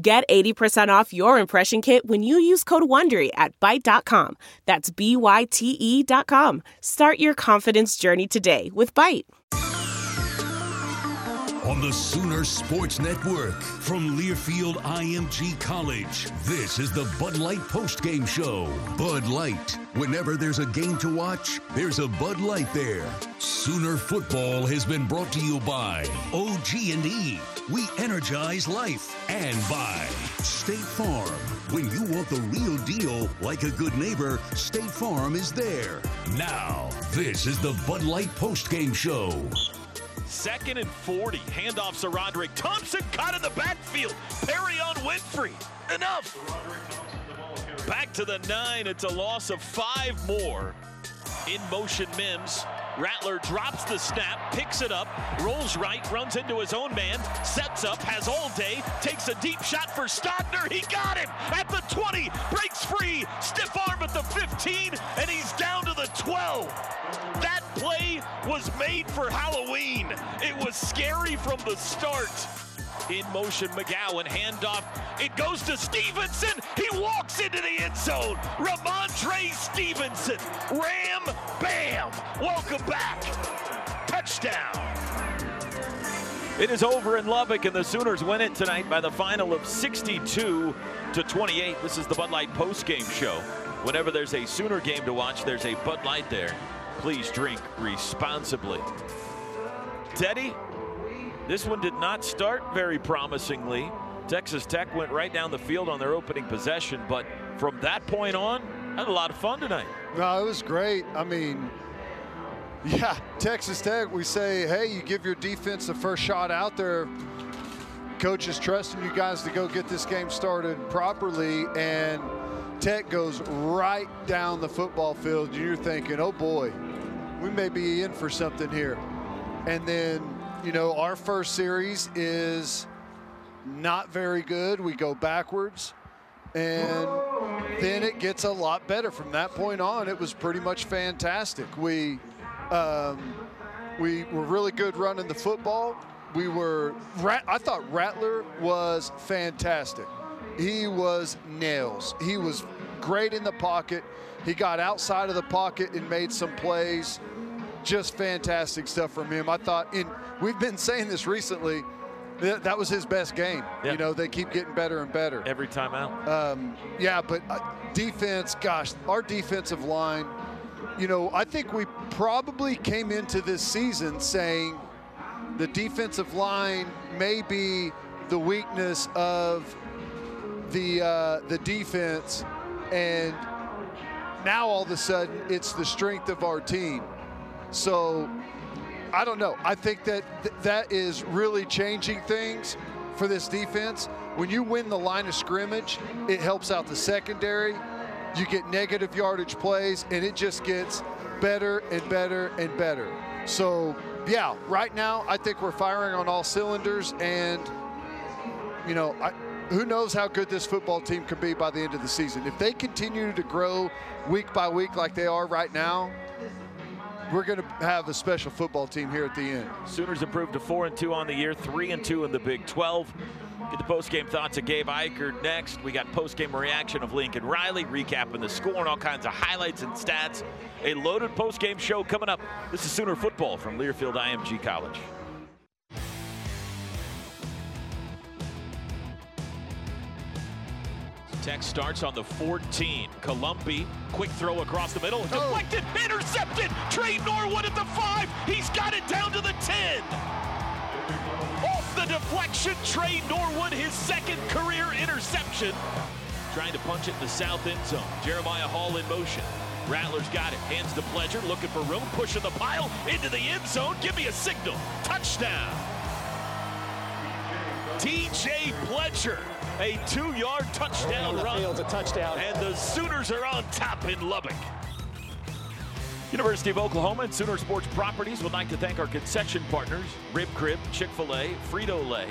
Get 80% off your impression kit when you use code WONDERY at Byte.com. That's B-Y-T-E dot com. Start your confidence journey today with Byte. On the Sooner Sports Network from Learfield IMG College, this is the Bud Light postgame show. Bud Light. Whenever there's a game to watch, there's a Bud Light there. Sooner football has been brought to you by OG&E. We energize life and by State Farm. When you want the real deal, like a good neighbor, State Farm is there. Now, this is the Bud Light postgame show. Second and 40. Handoff to Roderick. Thompson caught in the backfield. Perrion Winfrey. Enough. Back to the nine. It's a loss of five more. In motion, Mims. Rattler drops the snap, picks it up, rolls right, runs into his own man, sets up, has all day, takes a deep shot for Stogner. He got him at the 20, breaks free, stiff arm at the 15, and he's down to the 12. That play was made for Halloween. It was scary from the start. In motion, McGowan, handoff. It goes to Stevenson. He walks into the end zone. Rhamondre Stevenson. Ram, bam. Welcome back. Touchdown. It is over in Lubbock, and the Sooners win it tonight by the final of 62 to 28. This is the Bud Light postgame show. Whenever there's a Sooner game to watch, there's a Bud Light there. Please drink responsibly. Teddy, this one did not start very promisingly. Texas Tech went right down the field on their opening possession, but from that point on, had a lot of fun tonight. No, it was great. I mean, yeah, Texas Tech, we say, hey, you give your defense the first shot out there. Coach is trusting you guys to go get this game started properly, and Tech goes right down the football field, you're thinking, oh boy, we may be in for something here. And then you know, our first series is not very good. We go backwards. And then it gets a lot better. From that point on, it was pretty much fantastic. We um, we were really good running the football. We were, I thought Rattler was fantastic. He was nails. He was great in the pocket. He got outside of the pocket and made some plays just fantastic stuff from him. I thought in we've been saying this recently. That, that was his best game. You know, they keep getting better and better every time out. Um, yeah, but uh, defense, gosh, our defensive line. You know, I think we probably came into this season saying the defensive line may be the weakness of the uh, the defense, and now all of a sudden it's the strength of our team. So I don't know. I think that th- that is really changing things for this defense. When you win the line of scrimmage, it helps out the secondary. You get negative yardage plays, and it just gets better and better and better. So, yeah, right now I think we're firing on all cylinders, and you know, I, who knows how good this football team could be by the end of the season. If they continue to grow week by week like they are right now, we're going to have a special football team here at the end. Sooners improved to four and two on the year, three and two in the Big 12. Get the post-game thoughts of Gabe Ikard next. We got post-game reaction of Lincoln Riley, recapping the score and all kinds of highlights and stats. A loaded post-game show coming up. This is Sooner football from Learfield IMG College. Tech starts on the 14. Colombi, quick throw across the middle, oh. deflected, oh. intercepted. Tre Norwood at the five. He's got it down to the 10. Off the deflection, Tre Norwood, his second career interception. Trying to punch it in the south end zone. Jeremiah Hall in motion. Rattlers got it. Hands to Pledger, looking for room, pushing the pile into the end zone. Give me a signal. Touchdown. TJ Pledger a two-yard touchdown run. Field's a touchdown. And the Sooners are on top in Lubbock. University of Oklahoma and Sooner Sports Properties would like to thank our concession partners, Rib Crib, Chick-fil-A, Frito-Lay,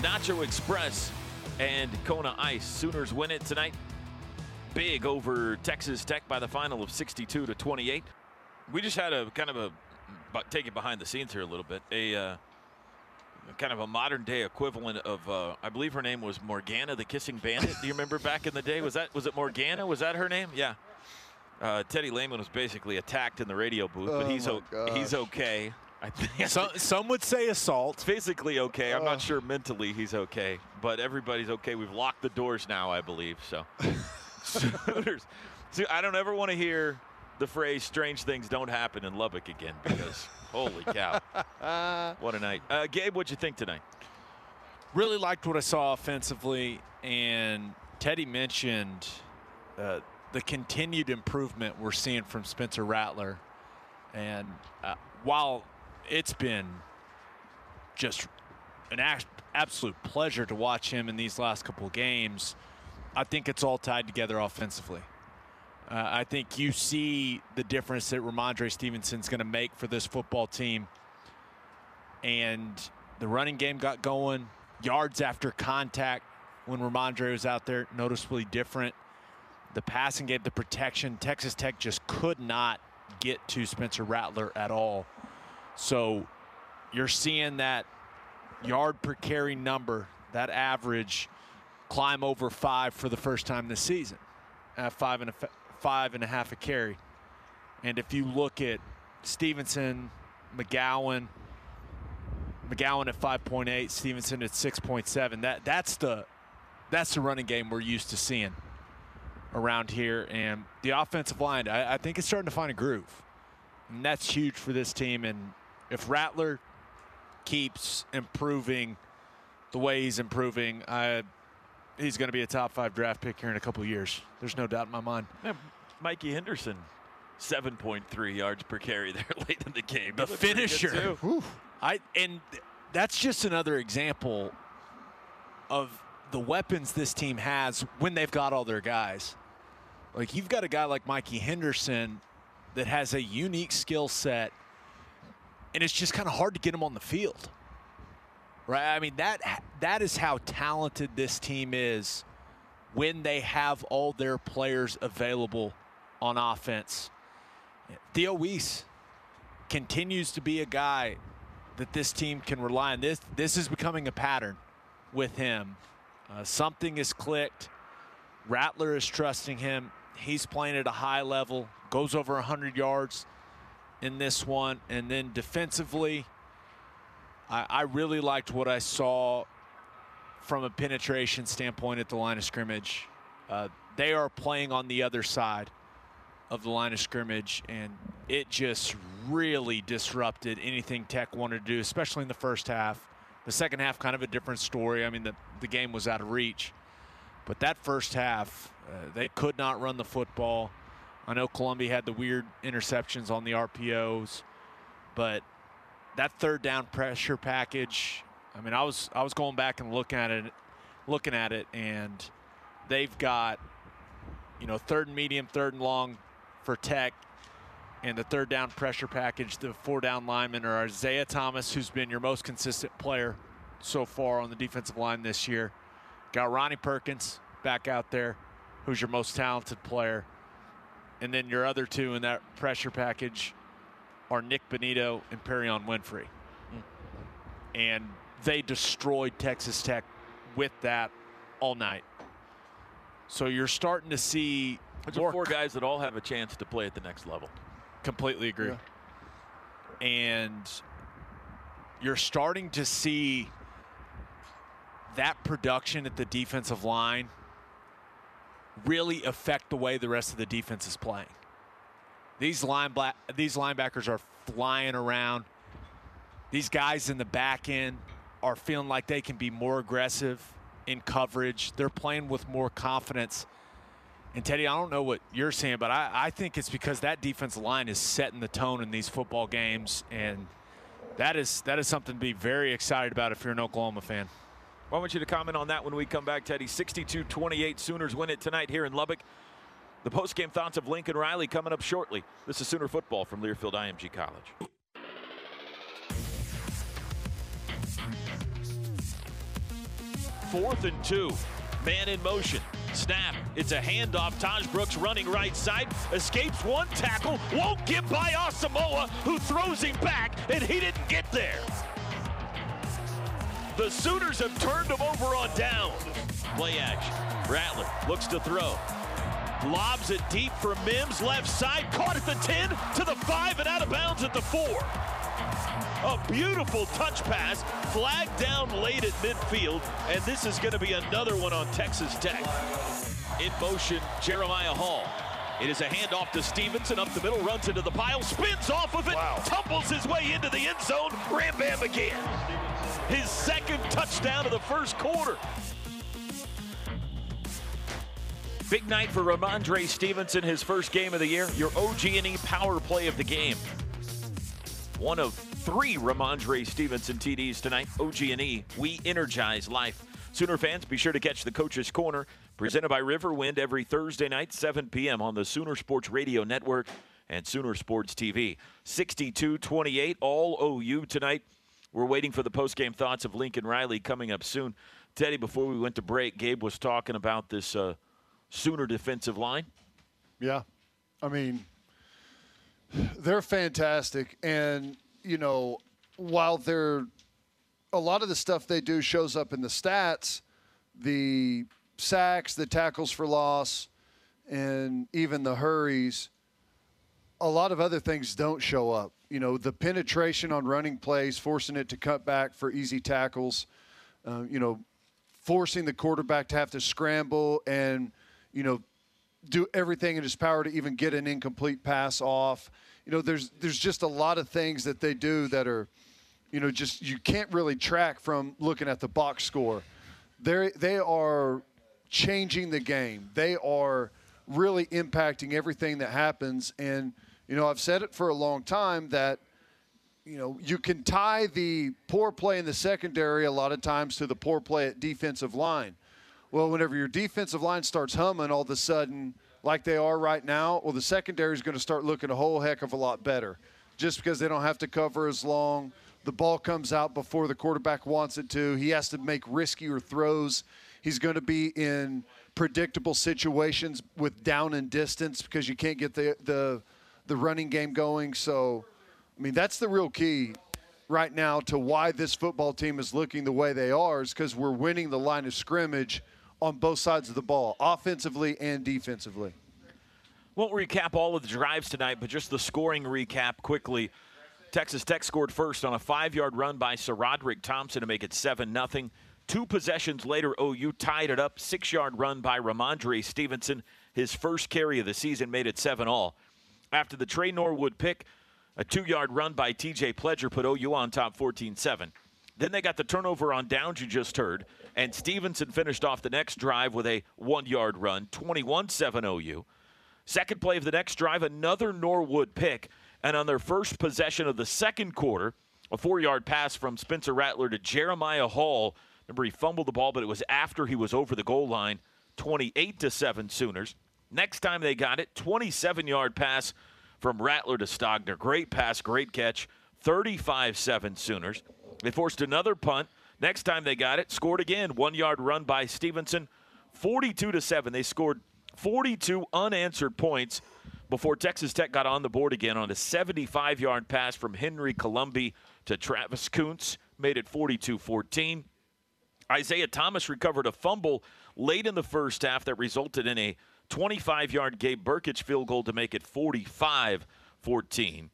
Nacho Express, and Kona Ice. Sooners win it tonight. Big over Texas Tech by the final of 62 to 28. We just had a kind of a take it behind the scenes here a little bit. A uh, kind of a modern day equivalent of uh, I believe her name was Morgana the Kissing Bandit. Do you remember back in the day? Was that was it Morgana? Was that her name? Yeah. Uh, Teddy Lehman was basically attacked in the radio booth, but oh he's o- he's okay. I think some, some would say assault. Physically okay. I'm not sure mentally he's okay, but everybody's okay. We've locked the doors now, I believe. So, Sooners. See, I don't ever want to hear the phrase "strange things don't happen in Lubbock" again because holy cow, what a night! Uh, Gabe, what'd you think tonight? Really liked what I saw offensively, and Teddy mentioned uh, the continued improvement we're seeing from Spencer Rattler, and uh, while it's been just an absolute pleasure to watch him in these last couple of games, I think it's all tied together offensively. Uh, I think you see the difference that Rhamondre Stevenson's going to make for this football team. And the running game got going. Yards after contact when Rhamondre was out there, noticeably different. The passing game, the protection, Texas Tech just could not get to Spencer Rattler at all. So you're seeing that yard per carry number, that average, climb over five for the first time this season. At five and a five and a half a carry. And if you look at Stevenson, McGowan, McGowan at 5.8, Stevenson at 6.7. That that's the that's the running game we're used to seeing around here. And the offensive line, I, I think it's starting to find a groove. And that's huge for this team. And if Rattler keeps improving the way he's improving, I he's going to be a top five draft pick here in a couple years. There's no doubt in my mind. Yeah, Mikey Henderson, 7.3 yards per carry there late in the game. The finisher. I and that's just another example of the weapons this team has when they've got all their guys. Like you've got a guy like Mikey Henderson that has a unique skill set, and it's just kind of hard to get him on the field right? I mean that that is how talented this team is when they have all their players available on offense. Theo Wease continues to be a guy that this team can rely on. This this is becoming a pattern with him. Uh, something is clicked. Rattler is trusting him. He's playing at a high level. Goes over 100 yards in this one, and then defensively I, I really liked what I saw from a penetration standpoint at the line of scrimmage. Uh, they are playing on the other side of the line of scrimmage, and it just really disrupted anything Tech wanted to do, especially in the first half. The second half, kind of a different story. I mean, the, the game was out of reach. But that first half, uh, they could not run the football. I know Colombi had the weird interceptions on the RPOs, but that third down pressure package. I mean, I was I was going back and looking at it, looking at it, and they've got, you know, third and medium, third and long for Tech. And the third down pressure package, the four down linemen are Isaiah Thomas, who's been your most consistent player so far on the defensive line this year. Got Ronnie Perkins back out there, who's your most talented player. And then your other two in that pressure package are Nik Bonitto and Perrion Winfrey. And they destroyed Texas Tech with that all night. So you're starting to see Those are four guys that all have a chance to play at the next level. Completely agree. Yeah. And you're starting to see that production at the defensive line really affect the way the rest of the defense is playing. These these linebackers are flying around. These guys in the back end are feeling like they can be more aggressive in coverage. They're playing with more confidence. And Teddy, I don't know what you're saying, but I, I think it's because that defensive line is setting the tone in these football games, and that is that is something to be very excited about if you're an Oklahoma fan. Well, I want you to comment on that when we come back, Teddy. 62-28 Sooners win it tonight here in Lubbock. The post-game thoughts of Lincoln Riley coming up shortly. This is Sooner football from Learfield IMG College. Fourth and two. Man in motion. Snap. It's a handoff. Tahj Brooks running right side. Escapes one tackle. Won't get by Asamoah, who throws him back, and he didn't get there. The Sooners have turned him over on down. Play action. Rattler looks to throw. Lobs it deep for Mims, left side, caught at the 10, to the 5, and out of bounds at the 4. A beautiful touch pass, flagged down late at midfield, and this is going to be another one on Texas Tech. In motion, Jeremiah Hall. It is a handoff to Stevenson up the middle, runs into the pile, spins off of it, wow. tumbles his way into the end zone. Ram Bam again. His second touchdown of the first quarter. Big night for Rhamondre Stevenson, his first game of the year. Your OG&E power play of the game. One of three Rhamondre Stevenson TDs tonight. OG&E, we energize life. Sooner fans, be sure to catch the Coach's Corner, presented by Riverwind every Thursday night, 7 p.m. on the Sooner Sports Radio Network and Sooner Sports TV. 62-28, all OU tonight. We're waiting for the post-game thoughts of Lincoln Riley coming up soon. Teddy, before we went to break, Gabe was talking about this uh, Sooner defensive line? Yeah. I mean, they're fantastic. And, you know, while they're a lot of the stuff they do shows up in the stats, the sacks, the tackles for loss, and even the hurries, a lot of other things don't show up. You know, the penetration on running plays, forcing it to cut back for easy tackles, uh, you know, forcing the quarterback to have to scramble and – you know, do everything in his power to even get an incomplete pass off. You know, there's there's just a lot of things that they do that are, you know, just you can't really track from looking at the box score. They they are changing the game. They are really impacting everything that happens. And you know, I've said it for a long time that you know you can tie the poor play in the secondary a lot of times to the poor play at defensive line. Well, whenever your defensive line starts humming all of a sudden, like they are right now, well, the secondary is going to start looking a whole heck of a lot better just because they don't have to cover as long. The ball comes out before the quarterback wants it to. He has to make riskier throws. He's going to be in predictable situations with down and distance because you can't get the, the, the running game going. So, I mean, that's the real key right now to why this football team is looking the way they are is because we're winning the line of scrimmage – on both sides of the ball, offensively and defensively. Won't recap all of the drives tonight, but just the scoring recap quickly. Texas Tech scored first on a five-yard run by SaRodorick Thompson to make it 7 0. Two possessions later, OU tied it up. Six-yard run by Rhamondre Stevenson. His first carry of the season made it 7 all. After the Tre Norwood pick, a two-yard run by TJ Pledger put OU on top 14-7. Then they got the turnover on downs you just heard. And Stevenson finished off the next drive with a one yard run, 21 7 OU. Second play of the next drive, another Norwood pick. And on their first possession of the second quarter, a four yard pass from Spencer Rattler to Jeremiah Hall. Remember, he fumbled the ball, but it was after he was over the goal line, 28 7 Sooners. Next time they got it, 27 yard pass from Rattler to Stogner. Great pass, great catch. 35 7 Sooners. They forced another punt. Next time they got it, scored again. One yard run by Stevenson. 42 to 7. They scored 42 unanswered points before Texas Tech got on the board again on a 75 yard pass from Henry Colombi to Travis Koontz. Made it 42 14. Isaiah Thomas recovered a fumble late in the first half that resulted in a 25 yard Gabe Brkic field goal to make it 45 14.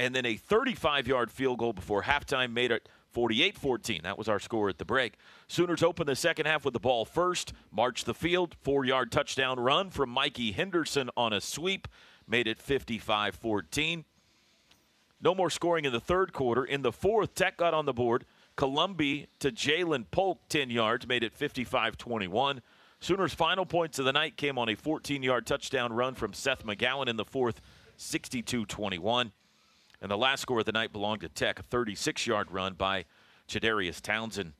And then a 35 yard field goal before halftime made it 48 14. That was our score at the break. Sooners open the second half with the ball first, march the field, four yard touchdown run from Mikey Henderson on a sweep, made it 55 14. No more scoring in the third quarter. In the fourth, Tech got on the board. Colombi to Jalen Polk, 10 yards, made it 55 21. Sooners' final points of the night came on a 14 yard touchdown run from Seth McGowan in the fourth, 62 21. And the last score of the night belonged to Tech, a 36 yard run by Chadarius Townsend.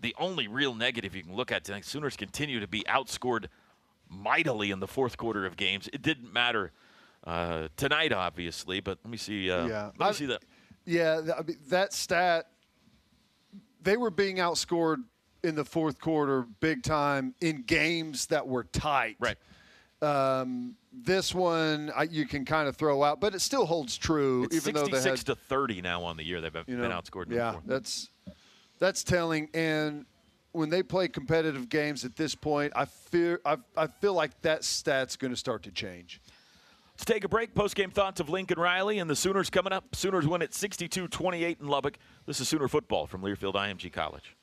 The only real negative you can look at tonight, Sooners continue to be outscored mightily in the fourth quarter of games. It didn't matter uh, tonight, obviously, but let me see. Uh, Yeah. Let me I- see that. Yeah, th- I mean, that stat, they were being outscored in the fourth quarter big time in games that were tight. Right. Um, this one I, you can kind of throw out, but it still holds true, It's even though they 66 had to 30 now on the year. They've been, you been outscored. Yeah, fourth. that's that's telling. And when they play competitive games at this point, I fear I, I feel like that stat's going to start to change. Let's take a break. Post game thoughts of Lincoln Riley and the Sooners coming up. Sooners win at 62 28 in Lubbock. This is Sooner football from Learfield IMG College.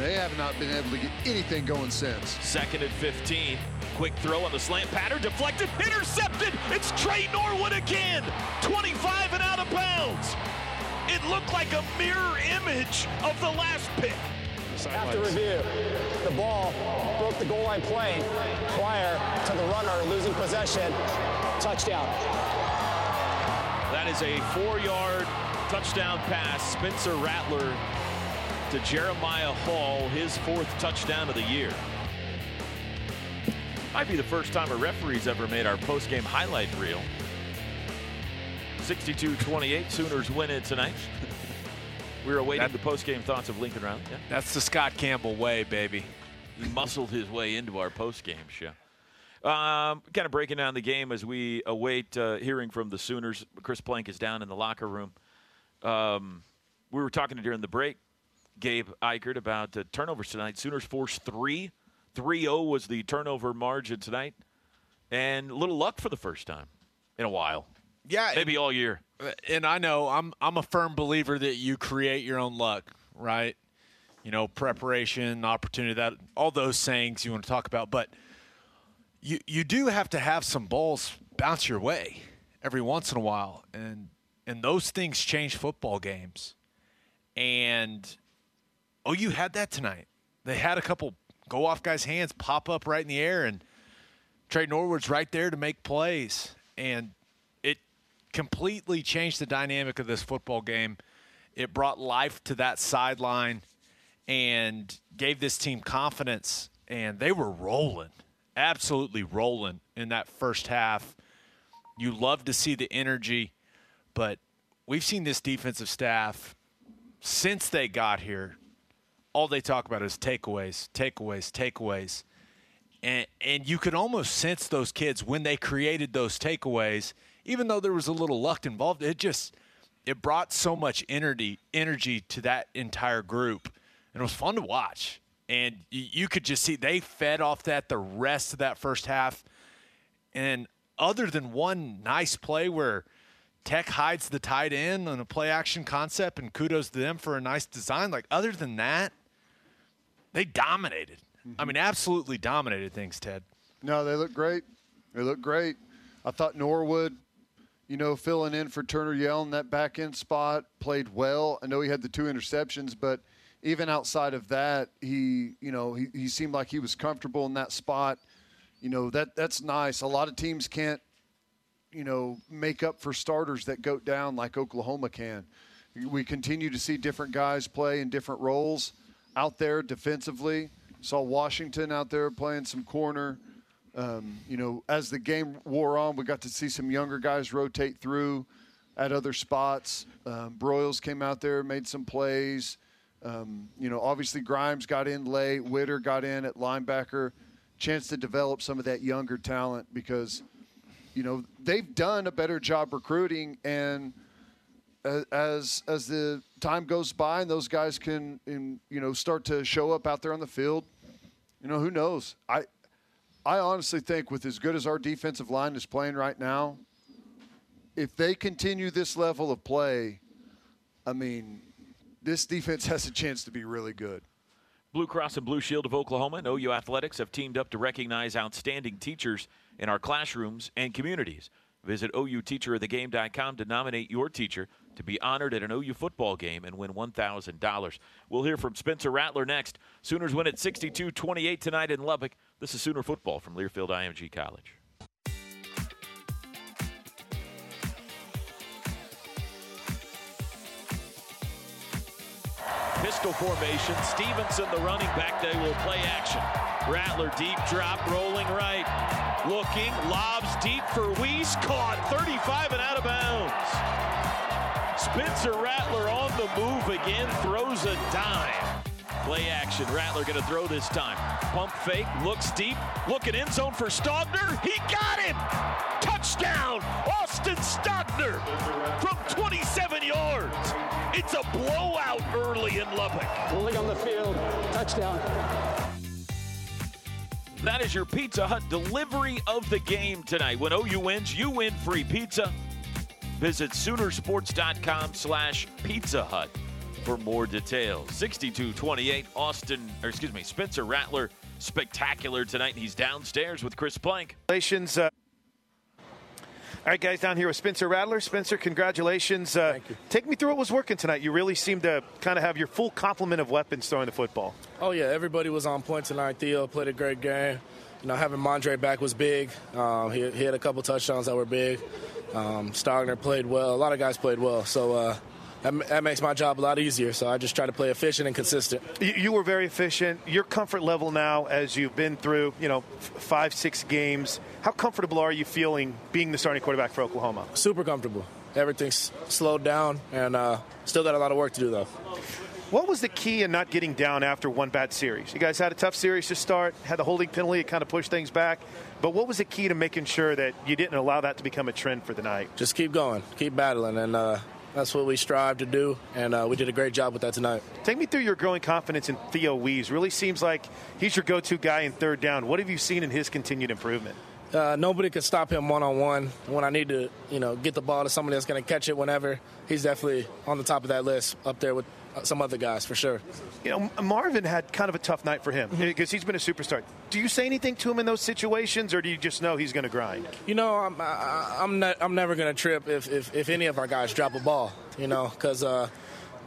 They have not been able to get anything going since. Second and 15. Quick throw on the slant pattern, deflected, intercepted. It's Tre Norwood again. 25 and out of bounds. It looked like a mirror image of the last pick. After review, the ball broke the goal line plane prior to the runner losing possession. Touchdown. That is a four yard touchdown pass. Spencer Rattler to Jeremiah Hall, his fourth touchdown of the year. Might be the first time a referee's ever made our post game highlight reel. 62 28, Sooners win it tonight. We're awaiting That- the post game thoughts of Lincoln Riley. Yeah. That's the Scott Campbell way, baby. He muscled his way into our post game show. Um, kind of breaking down the game as we await uh, hearing from the Sooners. Chris Plank is down in the locker room. Um, we were talking during the break, Gabe Ikard, about uh, turnovers tonight. Sooners forced three. 3 0 was the turnover margin tonight. And a little luck for the first time in a while. Yeah, Maybe all year. and I know I'm I'm a firm believer that you create your own luck, right? You know, preparation, opportunity, that all those sayings you want to talk about, but you you do have to have some balls bounce your way every once in a while, and and those things change football games. And oh, you had that tonight. They had a couple go off guys' hands pop up right in the air, and Tre Norwood's right there to make plays, and it completely changed the dynamic of this football game. It brought life to that sideline and gave this team confidence, and they were rolling, absolutely rolling in that first half. You love to see the energy, but we've seen this defensive staff since they got here. All they talk about is takeaways, takeaways, takeaways. And and you could almost sense those kids when they created those takeaways even though there was a little luck involved it just it brought so much energy energy to that entire group. And it was fun to watch. And you, could just see they fed off that the rest of that first half. And other than one nice play where Tech hides the tight end on a play action concept, and kudos to them for a nice design. Like other than that, they dominated. I mean, absolutely dominated things, Ted. No, they look great. They look great. I thought Norwood, you know, filling in for Turner Yell in that back end spot, played well. I know he had the two interceptions, but even outside of that, he, you know, he, he seemed like he was comfortable in that spot. You know, that that's nice. A lot of teams can't, you know, make up for starters that go down like Oklahoma can. We continue to see different guys play in different roles out there defensively. Saw Washington out there playing some corner. Um, you know, as the game wore on, we got to see some younger guys rotate through at other spots. Um, Broiles came out there, made some plays. Um, you know, obviously Grimes got in late. Witter got in at linebacker. Chance to develop some of that younger talent because, you know, they've done a better job recruiting and as as the time goes by and those guys can you know start to show up out there on the field, you know who knows. I I honestly think with as good as our defensive line is playing right now, if they continue this level of play, I mean, this defense has a chance to be really good. Blue Cross and Blue Shield of Oklahoma and OU Athletics have teamed up to recognize outstanding teachers in our classrooms and communities. Visit OUTeacherOfTheGame.com to nominate your teacher to be honored at an OU football game and win $1,000. We'll hear from Spencer Rattler next. Sooners win at 62 28 tonight in Lubbock. This is Sooner Football from Learfield IMG College. Pistol formation. Stevenson, the running back, they will play action. Rattler deep drop, rolling right. Looking, lobs deep for Wease. Caught 35 and out of bounds. Spencer Rattler on the move again, throws a dime. Play action. Rattler going to throw this time. Pump fake, looks deep, looking end zone for Stogner. He got him! Touchdown! Austin Stogner from 27 yards. It's a blowout early in Lubbock. Rolling on the field, touchdown. That is your Pizza Hut delivery of the game tonight. When OU wins, you win free pizza. Visit Soonersports.com slash Pizza Hut for more details. 62-28, Austin, or excuse me, Spencer Rattler, spectacular tonight. He's downstairs with Chris Plank. Congratulations. Uh, all right, guys, down here with Spencer Rattler. Spencer, congratulations. Uh, Thank you. Take me through what was working tonight. You really seemed to kind of have your full complement of weapons throwing the football. Oh yeah, everybody was on point tonight. Theo played a great game. You know, having Mondre back was big. Um, he, he had a couple touchdowns that were big. Um, Stogner played well. A lot of guys played well. So uh, that, that makes my job a lot easier. So I just try to play efficient and consistent. You, you were very efficient. Your comfort level now, as you've been through, you know, f- five, six games. How comfortable are you feeling being the starting quarterback for Oklahoma? Super comfortable. Everything's slowed down, and uh, still got a lot of work to do though. What was the key in not getting down after one bad series? You guys had a tough series to start, had the holding penalty, it kind of pushed things back. But what was the key to making sure that you didn't allow that to become a trend for the night? Just keep going, keep battling, and uh, that's what we strive to do. And uh, we did a great job with that tonight. Take me through your growing confidence in Theo Wease. Really seems like he's your go-to guy in third down. What have you seen in his continued improvement? Uh, nobody can stop him one on one. When I need to, you know, get the ball to somebody that's going to catch it whenever, he's definitely on the top of that list, up there with some other guys for sure. You know, Marvin had kind of a tough night for him because he's been a superstar. Do you say anything to him in those situations, or do you just know he's going to grind? You know, I'm I, I'm not I'm never going to trip if, if if any of our guys drop a ball. You know, because uh,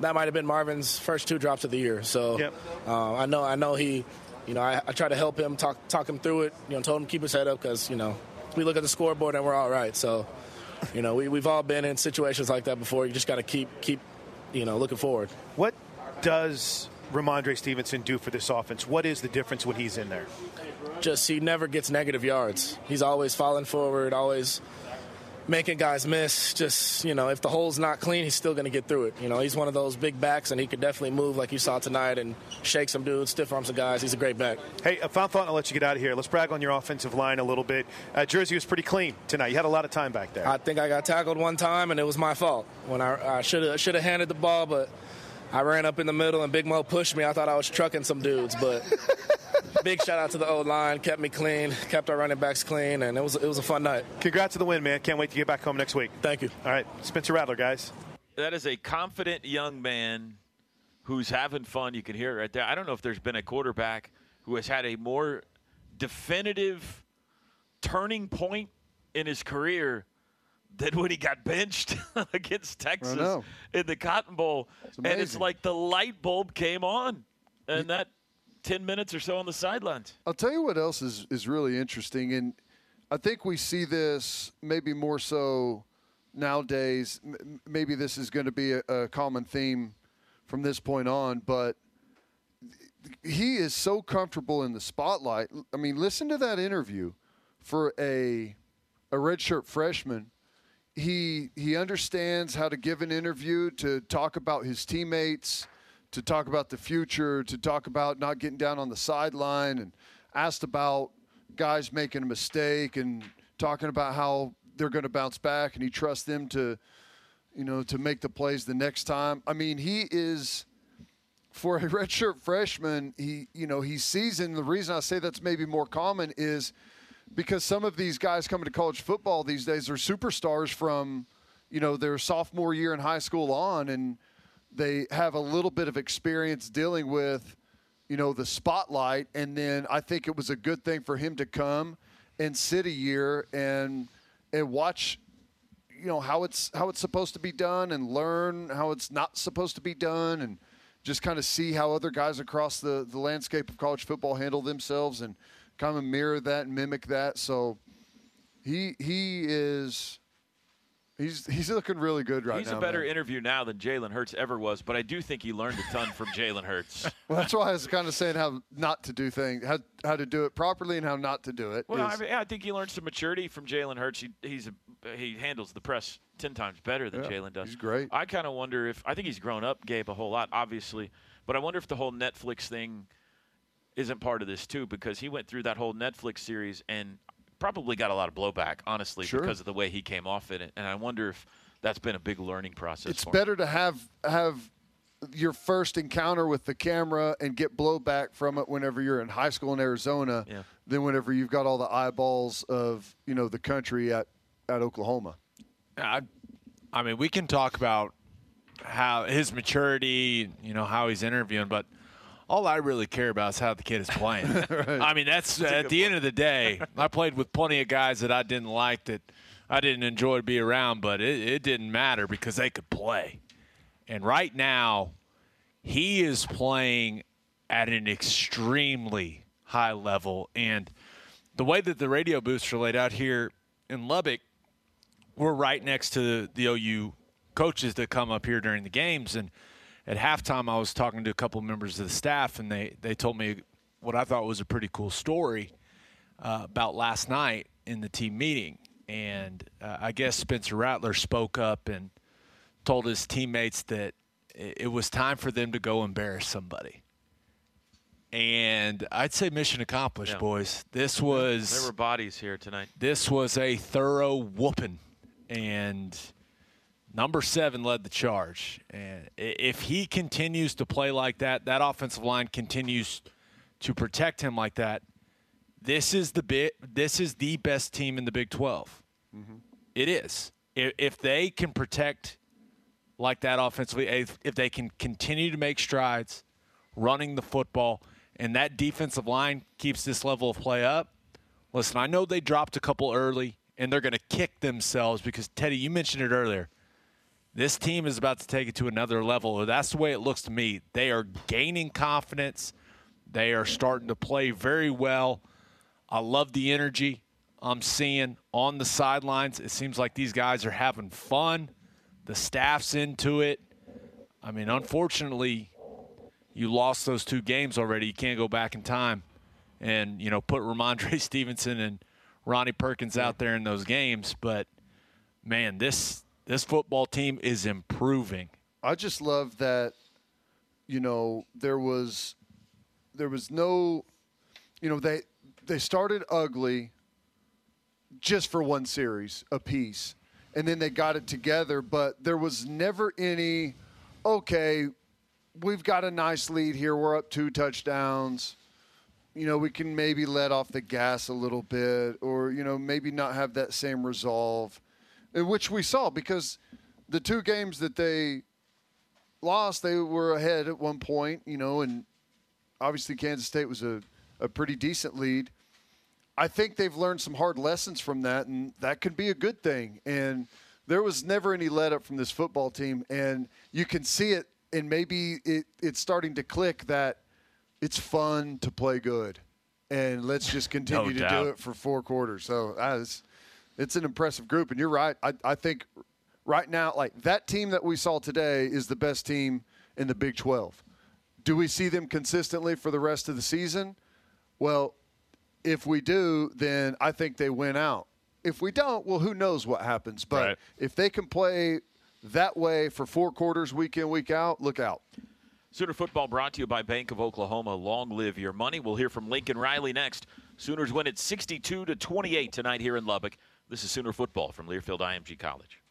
that might have been Marvin's first two drops of the year. So Yep. uh, I know I know he. You know, I, I try to help him, talk talk him through it. You know, told him to keep his head up because you know we look at the scoreboard and we're all right. So, you know, we we've all been in situations like that before. You just got to keep keep you know looking forward. What does Rhamondre Stevenson do for this offense? What is the difference when he's in there? just he never gets negative yards. He's always falling forward, always making guys miss. Just you know, if the hole's not clean, he's still going to get through it. You know, he's one of those big backs, and he could definitely move like you saw tonight and shake some dudes, stiff arm some guys. He's a great back. Hey, a final thought, I'll let you get out of here. Let's brag on your offensive line a little bit. Uh, Jersey was pretty clean tonight. You had a lot of time back there. I think I got tackled one time, and it was my fault when I, I should have should have handed the ball, but. I ran up in the middle and Big Mo pushed me. I thought I was trucking some dudes, but big shout out to the old line, kept me clean, kept our running backs clean, and it was it was a fun night. Congrats to the win, man. Can't wait to get back home next week. Thank you. All right, Spencer Rattler, guys. That is a confident young man who's having fun. You can hear it right there. I don't know if there's been a quarterback who has had a more definitive turning point in his career than when he got benched against Texas in the Cotton Bowl. and it's like the light bulb came on. And that 10 minutes or so on the sidelines. I'll tell you what else is, is really interesting, and I think we see this maybe more so nowadays. M- maybe this is going to be a, a common theme from this point on, but he is so comfortable in the spotlight. I mean, listen to that interview for a a redshirt freshman, he he understands how to give an interview, to talk about his teammates, to talk about the future, to talk about not getting down on the sideline, and asked about guys making a mistake and talking about how they're going to bounce back, and he trusts them to, you know, to make the plays the next time. I mean, he is for a redshirt freshman. He, you know, he's seasoned. The reason I say that's maybe more common is because some of these guys coming to college football these days are superstars from, you know, their sophomore year in high school on, and they have a little bit of experience dealing with, you know, the spotlight. And then I think it was a good thing for him to come and sit a year and and watch you know how it's how it's supposed to be done and learn how it's not supposed to be done and just kind of see how other guys across the, the landscape of college football handle themselves and kind of mirror that and mimic that. So he he is he's he's looking really good right he's now. He's a better man. interview now than Jalen Hurts ever was, but I do think he learned a ton from Jalen Hurts. Well, that's why I was kind of saying how not to do things, how how to do it properly and how not to do it. Well, I, mean, I think he learned some maturity from Jalen Hurts. He, he's a, he handles the press ten times better than Yeah, Jalen does. he's great. I kind of wonder if I think he's grown up, Gabe, a whole lot, obviously, but I wonder if the whole Netflix thing isn't part of this too, because he went through that whole Netflix series and probably got a lot of blowback, honestly, Sure. because of the way he came off in it, and I wonder if that's been a big learning process. it's for him. better to have have your first encounter with the camera and get blowback from it whenever you're in high school in Arizona Yeah. than whenever you've got all the eyeballs of you know the country at at Oklahoma. I, I mean, we can talk about how his maturity, you know, how he's interviewing, but all I really care about is how the kid is playing. I mean, that's, at the end of the day. I played with plenty of guys that I didn't like that I didn't enjoy to be around, but it, it didn't matter because they could play. And right now, he is playing at an extremely high level. And the way that the radio booths are laid out here in Lubbock, we're right next to the OU coaches that come up here during the games. And at halftime, I was talking to a couple members of the staff, and they, they told me what I thought was a pretty cool story uh, about last night in the team meeting. And uh, I guess Spencer Rattler spoke up and told his teammates that it it was time for them to go embarrass somebody. And I'd say mission accomplished, Yeah. boys. This was There were bodies here tonight. this was a thorough whooping, and number seven led the charge. And if he continues to play like that, that offensive line continues to protect him like that. This is the bit. This is the best team in the Big 12. Mm-hmm. It is. If, if they can protect like that offensively, if, if they can continue to make strides, running the football, and that defensive line keeps this level of play up, Listen, I know they dropped a couple early and they're going to kick themselves because, Teddy, you mentioned it earlier. This team is about to take it to another level. That's the way it looks to me. They are gaining confidence. They are starting to play very well. I love the energy I'm seeing on the sidelines. It seems like these guys are having fun. The staff's into it. I mean, unfortunately, you lost those two games already. You can't go back in time and you know put Rhamondre Stevenson and Ronnie Perkins out there in those games. But man, this this football team is improving. I just love that, you know, there was there was no you know, they they started ugly just for one series apiece. And then they got it together, but there was never any okay, we've got a nice lead here. We're up two touchdowns. You know, we can maybe let off the gas a little bit or, you know, maybe not have that same resolve, which we saw because the two games that they lost, they were ahead at one point, you know, and obviously Kansas State was a, a pretty decent lead. I think they've learned some hard lessons from that, and that could be a good thing. And there was never any let up from this football team, and you can see it, and maybe it, it's starting to click that it's fun to play good, and let's just continue to doubt. do it for four quarters. So uh, it's, it's an impressive group, and you're right. I, I think right now, like that team that we saw today is the best team in the Big 12. Do we see them consistently for the rest of the season? Well, if we do, then I think they win out. If we don't, well, who knows what happens? But Right. if they can play that way for four quarters, week in, week out, look out. Sooner football brought to you by Bank of Oklahoma. Long live your money. We'll hear from Lincoln Riley next. Sooners win at 62 to 28 tonight here in Lubbock. This is Sooner football from Learfield IMG College.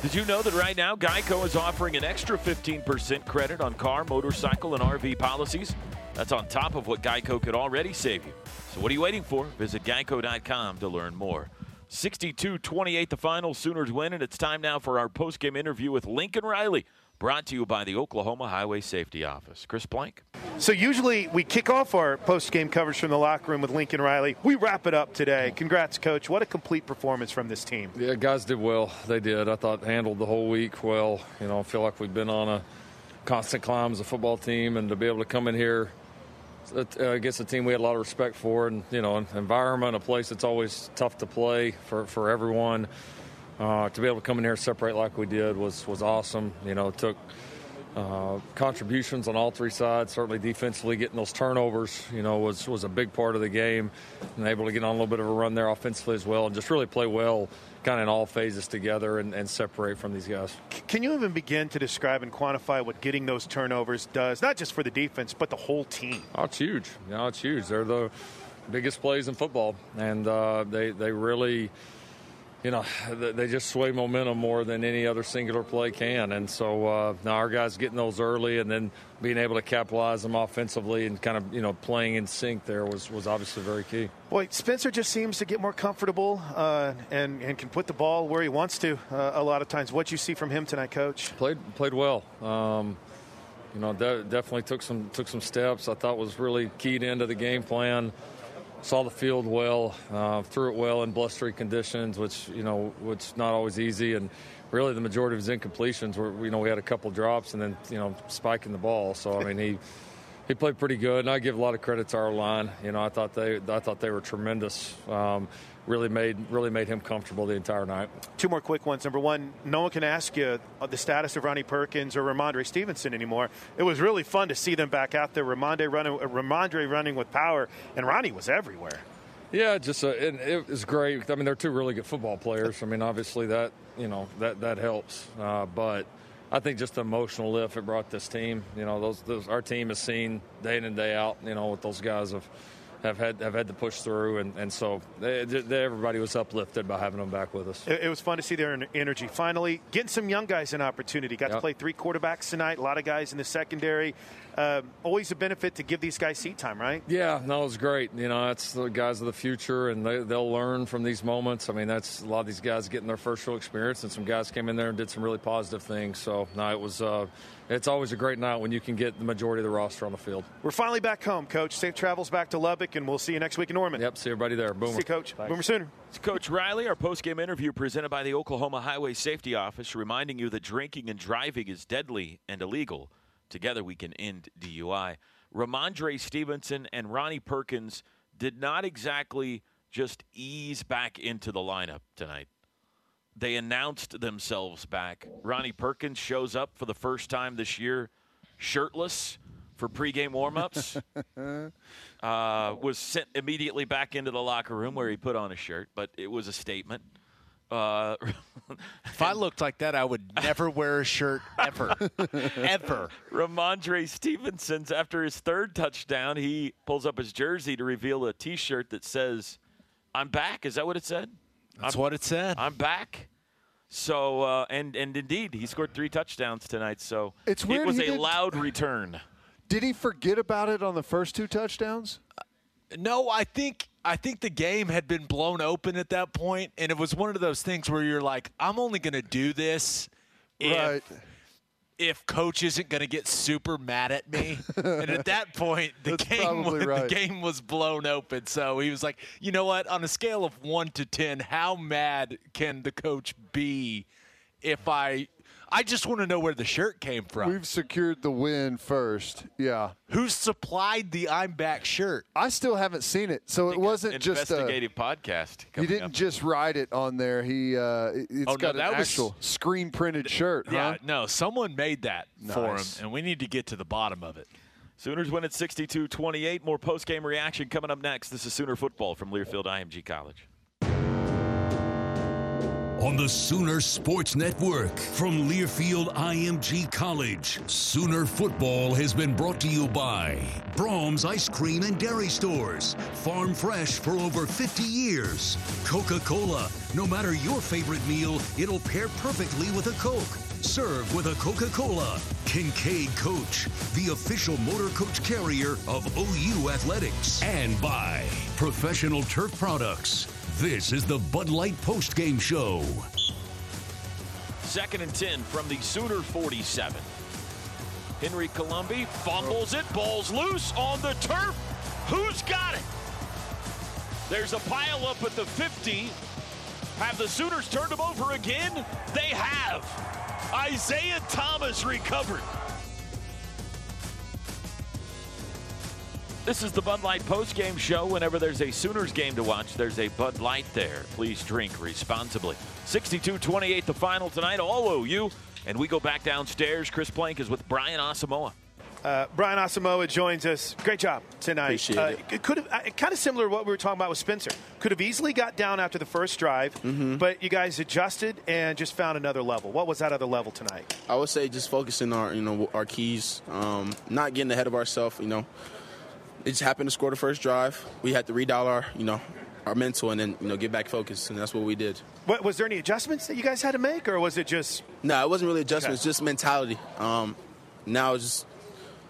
Did you know that right now Geico is offering an extra 15% credit on car, motorcycle, and RV policies? That's on top of what Geico could already save you. So what are you waiting for? Visit geico.com to learn more. 62-28 the final Sooners win and it's time now for our post-game interview with Lincoln Riley, brought to you by the Oklahoma Highway Safety Office. Chris Plank. So usually we kick off our post-game coverage from the locker room with Lincoln Riley. We wrap it up today. Congrats, coach. What a complete performance from this team. Yeah, guys did well. They did. I thought handled the whole week well. You know, I feel like we've been on a constant climb as a football team, and to be able to come in here uh, against a team we had a lot of respect for, and you know, an environment, a place that's always tough to play for for everyone. Uh, to be able to come in here and separate like we did was was awesome. You know, it took uh, contributions on all three sides. Certainly defensively, getting those turnovers, you know, was was a big part of the game, and able to get on a little bit of a run there offensively as well, and just really play well, kind of in all phases together, and, and separate from these guys. Can you even begin to describe and quantify what getting those turnovers does, not just for the defense, but the whole team? Oh, it's huge. You know, it's huge. They're the biggest plays in football, and uh, they they really, you know, they just sway momentum more than any other singular play can. And so uh, now our guys getting those early, and then being able to capitalize them offensively, and kind of you know playing in sync there was was obviously very key. Boy, Spencer just seems to get more comfortable uh, and and can put the ball where he wants to uh, a lot of times. What you see from him tonight, Coach? Played played well. Um, you know, de- definitely took some took some steps. I thought was really keyed into the game plan. Saw the field well, uh, threw it well in blustery conditions, which you know, which not always easy. And really, the majority of his incompletions were, you know, we had a couple drops and then you know, spiking the ball. So I mean, he he played pretty good, and I give a lot of credit to our line. You know, I thought they I thought they were tremendous. Um, really made really made him comfortable the entire night. Two more quick ones. Number one, no one can ask you uh, the status of Ronnie Perkins or Rhamondre Stevenson anymore. It was really fun to see them back out there. Rhamondre running, uh, Rhamondre running with power, and Ronnie was everywhere. Yeah, just uh, and it was great. I mean, they're two really good football players. I mean, obviously that you know that that helps, uh, but I think just the emotional lift it brought this team. You know, those, those our team has seen day in and day out. You know, what those guys have have had have had to push through, and, and so they, they, everybody was uplifted by having them back with us. It, it was fun to see their energy. Finally, getting some young guys an opportunity. Got to play three quarterbacks tonight. A lot of guys in the secondary. Uh, always a benefit to give these guys seat time, right? Yeah, no, it was great. You know, that's the guys of the future, and they, they'll learn from these moments. I mean, that's a lot of these guys getting their first real experience, and some guys came in there and did some really positive things. So, no, it was. Uh, it's always a great night when you can get the majority of the roster on the field. We're finally back home, Coach. Safe travels back to Lubbock, and we'll see you next week in Norman. Yep, see everybody there. Boomer. See you, Coach. Thanks. Boomer Sooner. It's Coach Riley, our post-game interview presented by the Oklahoma Highway Safety Office, reminding you that drinking and driving is deadly and illegal. Together we can end DUI. Rhamondre Stevenson and Ronnie Perkins did not exactly just ease back into the lineup tonight. They announced themselves back. Ronnie Perkins shows up for the first time this year shirtless for pregame warmups. uh, was sent immediately back into the locker room where he put on a shirt, but it was a statement. Uh, If I looked like that, I would never wear a shirt ever, ever. Rhamondre Stevenson's after his third touchdown, he pulls up his jersey to reveal a T-shirt that says, "I'm back." Is that what it said? That's I'm, what it said. I'm back. So uh, and and indeed, he scored three touchdowns tonight. So It's it was he a didn't- loud return. Did he forget about it on the first two touchdowns? No, I think I think the game had been blown open at that point, and it was one of those things where you're like, I'm only going to do this Right. if coach isn't going to get super mad at me. and at that point, the game was, right. the game was blown open. So he was like, you know what? On a scale of one to ten, how mad can the coach be if I? I just want to know where the shirt came from. We've secured the win first. Yeah. Who supplied the I'm back shirt? I still haven't seen it, so it wasn't just a. investigative podcast. He didn't up. just write it on there. He uh, it- it's Oh, no, got an that was- actual screen printed shirt. Yeah, huh? no, someone made that for him, and we need to get to the bottom of it. Sooners win at 62 28. More post game reaction coming up next. This is Sooner football from Learfield IMG College. On the Sooner Sports Network from Learfield IMG College, Sooner football has been brought to you by Braum's Ice Cream and Dairy Stores, farm fresh for over 50 years. Coca Cola, no matter your favorite meal, it'll pair perfectly with a Coke. Serve with a Coca Cola. Kincaid Coach, the official motor coach carrier of OU Athletics. And by Professional Turf Products. This is the Bud Light Post Game show. Second and 10 from the Sooner 47. Henry Colombi fumbles it, ball's loose on the turf. Who's got it? There's a pile up at the 50. Have the Sooners turned them over again? They have. Isaiah Thomas recovered. This is the Bud Light post-game show. Whenever there's a Sooners game to watch, there's a Bud Light there. Please drink responsibly. 62-28 the final tonight, all OU. And we go back downstairs. Chris Plank is with Brian Asamoah. Uh, Brian Asamoah joins us. Great job tonight. Appreciate uh, it. Could have uh, kind of similar to what we were talking about with Spencer. Could have easily got down after the first drive, Mm-hmm. but you guys adjusted and just found another level. What was that other level tonight? I would say just focusing on you know our keys, um, not getting ahead of ourselves. You know, it just happened to score the first drive. We had to redial our you know our mental and then you know get back focused, and that's what we did. What, was there any adjustments that you guys had to make, or was it just No, it wasn't really adjustments, just mentality. Um, now it's just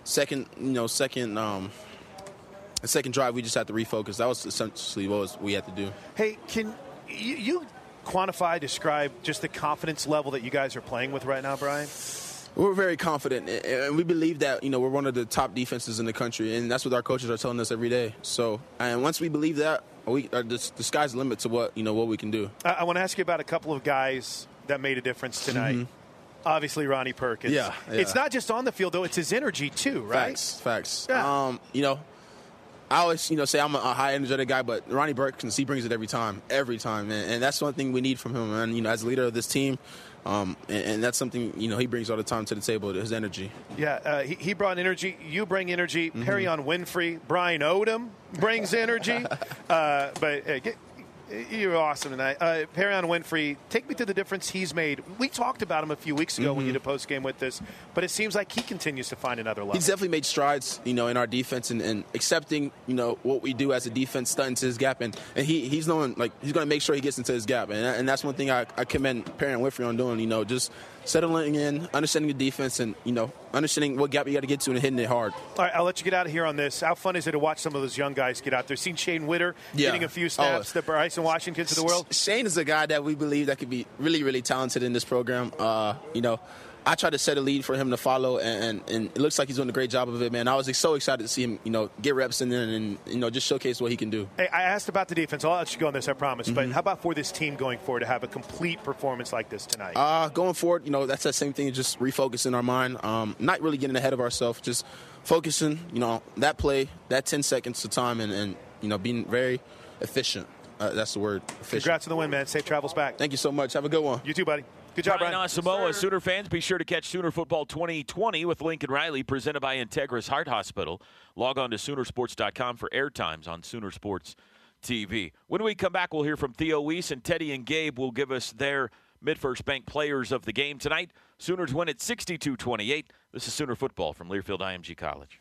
second, you know, second, um, the second drive. We just had to refocus. That was essentially what was, we had to do. Hey, can you, you quantify, describe just the confidence level that you guys are playing with right now, Brian? We're very confident, and we believe that you know we're one of the top defenses in the country, and that's what our coaches are telling us every day. So, and once we believe that, we uh, the, the sky's the limit to what you know what we can do. I, I want to ask you about a couple of guys that made a difference tonight. Mhm. Obviously, Ronnie Perkins. Yeah, yeah. It's not just on the field, though, it's his energy, too, right? Facts, facts. Um, you know, I always you know say I'm a, a high energetic guy, but Ronnie Perkins he brings it every time, every time, and, and that's one thing we need from him. And you know, as leader of this team, um, and, and that's something you know he brings all the time to the table, his energy. Yeah, uh, he, he brought energy. You bring energy. Mm-hmm. Perrion Winfrey, Brian Odom brings energy. uh, but uh, get, you're awesome tonight. Uh, Perrion Winfrey, take me to the difference he's made. We talked about him a few weeks ago when you did a post game with this, but it seems like he continues to find another level. He's definitely made strides, you know, in our defense and, and accepting, you know, what we do as a defense, stuck into his gap, and, and he, he's knowing like he's going to make sure he gets into his gap, and, and that's one thing I, I commend Perrion Winfrey on doing, you know, just settling in, understanding the defense, and you know, understanding what gap you got to get to and hitting it hard. All right, I'll let you get out of here on this. How fun is it to watch some of those young guys get out there? Seen Shane Whitter Yeah. getting a few snaps, the Bryson Washingtons of the world. Shane is a guy that we believe that could be really, really talented in this program. Uh, you know, I tried to set a lead for him to follow, and, and, and it looks like he's doing a great job of it, man. I was so excited to see him, you know, get reps in there and, and you know just showcase what he can do. Hey, I asked about the defense. I'll let you go on this, I promise. Mm-hmm. But how about for this team going forward to have a complete performance like this tonight? Uh, going forward, you know, that's that same thing, just refocusing our mind, um, not really getting ahead of ourselves, just focusing, you know, that play, that 10 seconds of time, and, and you know, being very efficient. Uh, that's the word, efficient. Congrats on the win, man. Safe travels back. Thank you so much. Have a good one. You too, buddy. Good job, Brian Brian. Asamoah, Sooner fans, be sure to catch Sooner Football 2020 with Lincoln Riley, presented by Integris Heart Hospital. Log on to Soonersports.com for airtimes on Sooner Sports TV. When we come back, we'll hear from Theo Wease and Teddy and Gabe will give us their Midfirst Bank players of the game tonight. Sooners win at 62-28. This is Sooner Football from Learfield IMG College.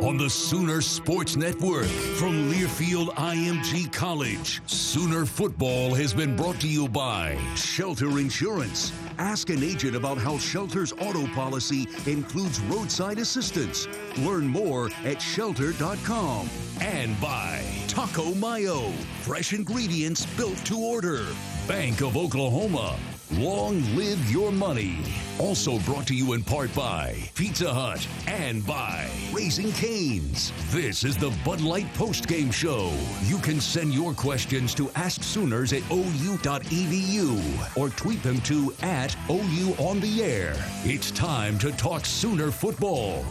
On the Sooner Sports Network from Learfield IMG College, Sooner Football has been brought to you by Shelter Insurance. Ask an agent about how Shelter's auto policy includes roadside assistance. Learn more at shelter.com. And by Taco Mayo, fresh ingredients built to order. Bank of Oklahoma. Long live your money. Also brought to you in part by Pizza Hut and by Raising Canes. This is the Bud Light Post Game show. You can send your questions to Ask Sooners at ou.edu or tweet them to at OU on the air. It's time to talk Sooner football.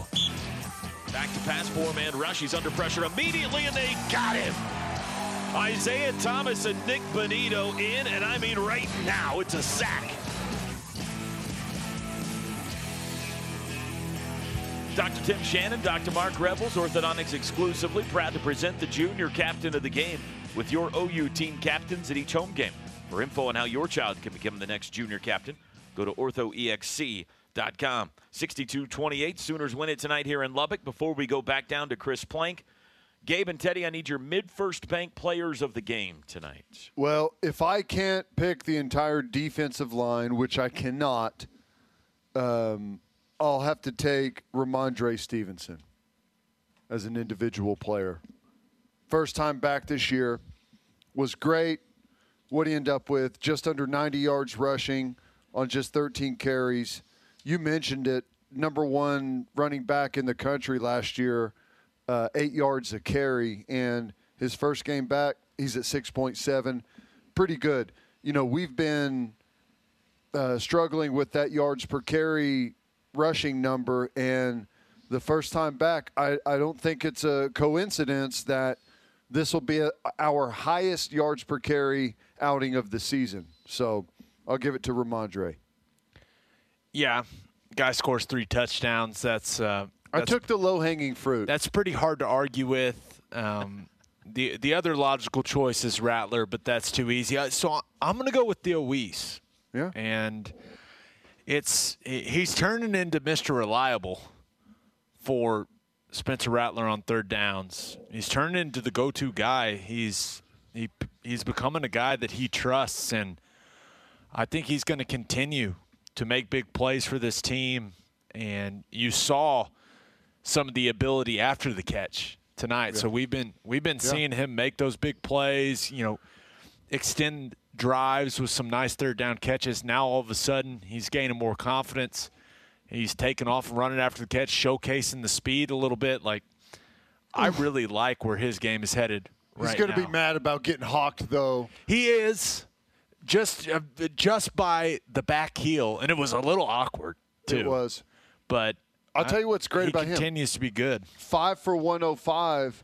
Back to pass four-man rush. He's under pressure immediately, and they got him. Isaiah Thomas and Nik Bonitto in, and I mean right now, it's a sack. Dr. Tim Shannon, Dr. Mark Rebels, orthodontics exclusively, proud to present the junior captain of the game with your OU team captains at each home game. For info on how your child can become the next junior captain, go to orthoexc.com. 62-28, Sooners win it tonight here in Lubbock. Before we go back down to Chris Plank, Gabe and Teddy, I need your mid-first bank players of the game tonight. Well, if I can't pick the entire defensive line, which I cannot, um, I'll have to take Rhamondre Stevenson as an individual player. First time back this year was great. What he ended up with just under 90 yards rushing on just 13 carries. You mentioned it. Number one running back in the country last year, uh, eight yards a carry, and his first game back, he's at 6.7. Pretty good. You know, we've been uh, struggling with that yards per carry rushing number, and the first time back, I, I don't think it's a coincidence that this will be a, our highest yards per carry outing of the season. So I'll give it to Rhamondre. Yeah, guy scores three touchdowns. That's, uh, I took the low hanging fruit. That's pretty hard to argue with. Um, the the other logical choice is Rattler, but that's too easy. So I'm going to go with Theo Wease. Yeah. And it's he's turning into Mr. Reliable for Spencer Rattler on third downs. He's turning into the go-to guy. He's he he's becoming a guy that he trusts and I think he's going to continue to make big plays for this team and you saw some of the ability after the catch tonight. So we've been we've been Yeah. seeing him make those big plays, you know, extend drives with some nice third down catches. Now all of a sudden he's gaining more confidence. He's taking off and running after the catch, showcasing the speed a little bit. Like I really like where his game is headed. He's going to be mad about getting hawked, though. He is just uh, just by the back heel, and it was a little awkward too. It was. but I'll tell you what's great about him. continues to be good. Five for 105.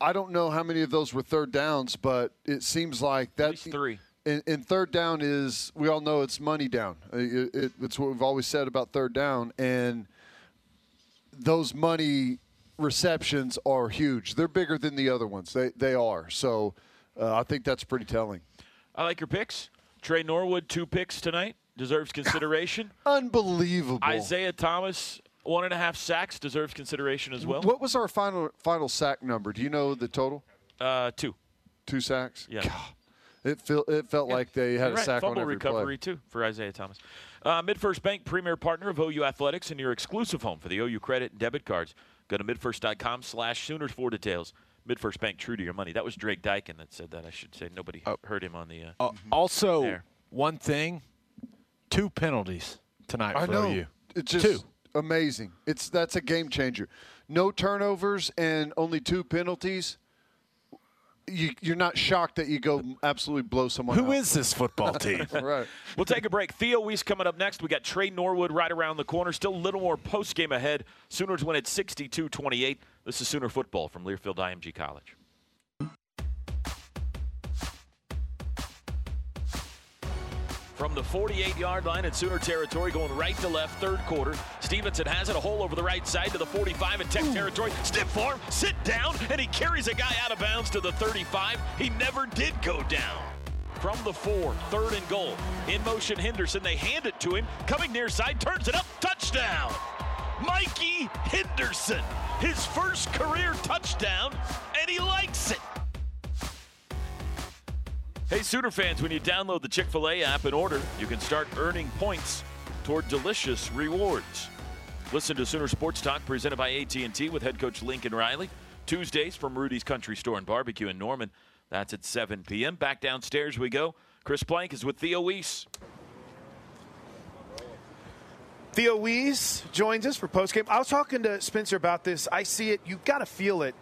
I don't know how many of those were third downs, but it seems like that's three. And, and third down is, we all know it's money down. It, it, it's what we've always said about third down. And those money receptions are huge. They're bigger than the other ones. They, they are. So uh, I think that's pretty telling. I like your picks. Tre Norwood, two picks tonight, deserves consideration. Unbelievable. Isaiah Thomas, one and a half sacks, deserves consideration as well. What was our final final sack number? Do you know the total? Uh, two. Two sacks. Yeah. God, it felt it felt like they had You're a right. sack Fumble on every recovery play. too for Isaiah Thomas. Uh, MidFirst Bank, premier partner of OU Athletics, and your exclusive home for the OU credit and debit cards. Go to midfirst.com/slash Sooners for details. MidFirst Bank, true to your money. That was Drake Dykin that said that. I should say nobody heard him on the. Uh, Uh, also, There. one thing: two penalties tonight I for know. OU. It's just Two. Amazing. It's that's a game changer. No turnovers and only two penalties. You, you're not shocked that you go absolutely blow someone. Who out. is this football team? right. We'll take a break. Theo Wease coming up next. We got Tre Norwood right around the corner. Still a little more post game ahead. Sooners win at 62 28. This is Sooner football from Learfield IMG College. From the 48 yard line in Sooner territory, going right to left, third quarter. Stevenson has it, a hole over the right side to the 45 in Tech territory. Stiff arm, sit down, and he carries a guy out of bounds to the 35. He never did go down. From the four, third and goal. In motion, Henderson. They hand it to him. Coming near side, turns it up. Touchdown. Mikey Henderson. His first career touchdown, and he likes it. Hey, Sooner fans, when you download the Chick fil A app and order, you can start earning points toward delicious rewards. Listen to Sooner Sports Talk presented by AT&T with head coach Lincoln Riley. Tuesdays from Rudy's Country Store and Barbecue in Norman. That's at 7 p.m. Back downstairs we go. Chris Plank is with Theo Wease. Theo Wease joins us for postgame. I was talking to Spencer about this. I see it. You've got to feel it.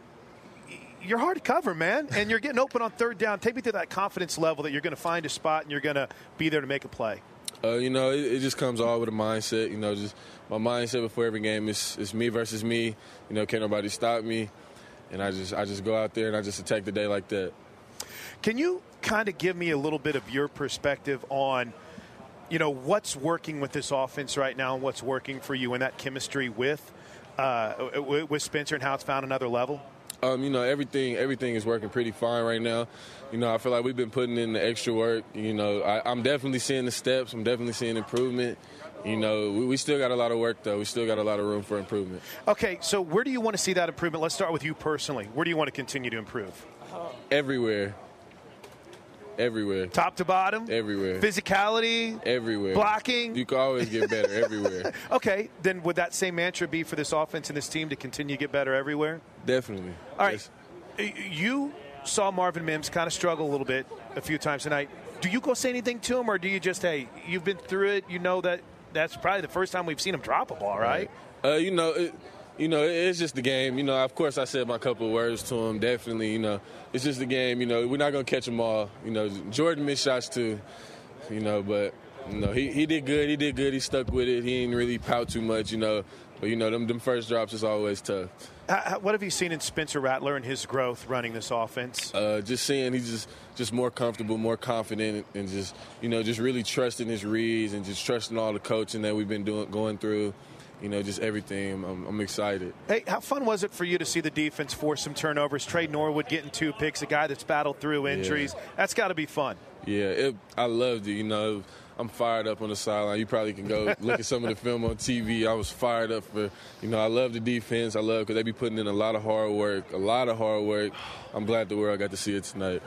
You're hard to cover, man, and you're getting open on third down. Take me to that confidence level that you're going to find a spot and you're going to be there to make a play. Uh, you know, it, it just comes all with a mindset. You know, just my mindset before every game is is me versus me. You know, can't nobody stop me, and I just I just go out there and I just attack the day like that. Can you kind of give me a little bit of your perspective on, you know, what's working with this offense right now and what's working for you and that chemistry with uh, with Spencer and how it's found another level? Um, you know, everything everything is working pretty fine right now. You know, I feel like we've been putting in the extra work. You know, I, am definitely seeing the steps. I'm definitely seeing improvement. You know, we, we, still got a lot of work though. We still got a lot of room for improvement. Okay, so where do you want to see that improvement? Let's start with you personally. Where do you want to continue to improve? Everywhere. Everywhere. Top to bottom? Everywhere. Physicality? Everywhere. Blocking? You can always get better everywhere. okay, then would that same mantra be for this offense and this team to continue to get better everywhere? Definitely. All right. Yes. You saw Marvin Mims kind of struggle a little bit a few times tonight. Do you go say anything to him, or do you just, hey, you've been through it, you know that that's probably the first time we've seen him drop a ball, right? right. Uh, you know, it, you know, it's just the game. You know, of course, I said my couple of words to him. Definitely, you know, it's just the game. You know, we're not gonna catch them all. You know, Jordan missed shots too. You know, but you know, he, he did good. He did good. He stuck with it. He didn't really pout too much. You know, but you know, them them first drops is always tough. what have you seen in Spencer Rattler and his growth running this offense? Uh, just seeing he's just just more comfortable, more confident, and just you know just really trusting his reads and just trusting all the coaching that we've been doing going through you know, just everything. I'm, I'm, excited. Hey, how fun was it for you to see the defense force some turnovers? Tre Norwood getting two picks, a guy that's battled through injuries. Yeah. That's got to be fun. Yeah, it, I loved it. You know, I'm fired up on the sideline. You probably can go look at some of the film on TV. I was fired up for, you know, I love the defense. I love because they be putting in a lot of hard work, a lot of hard work. I'm glad the world got to see it tonight.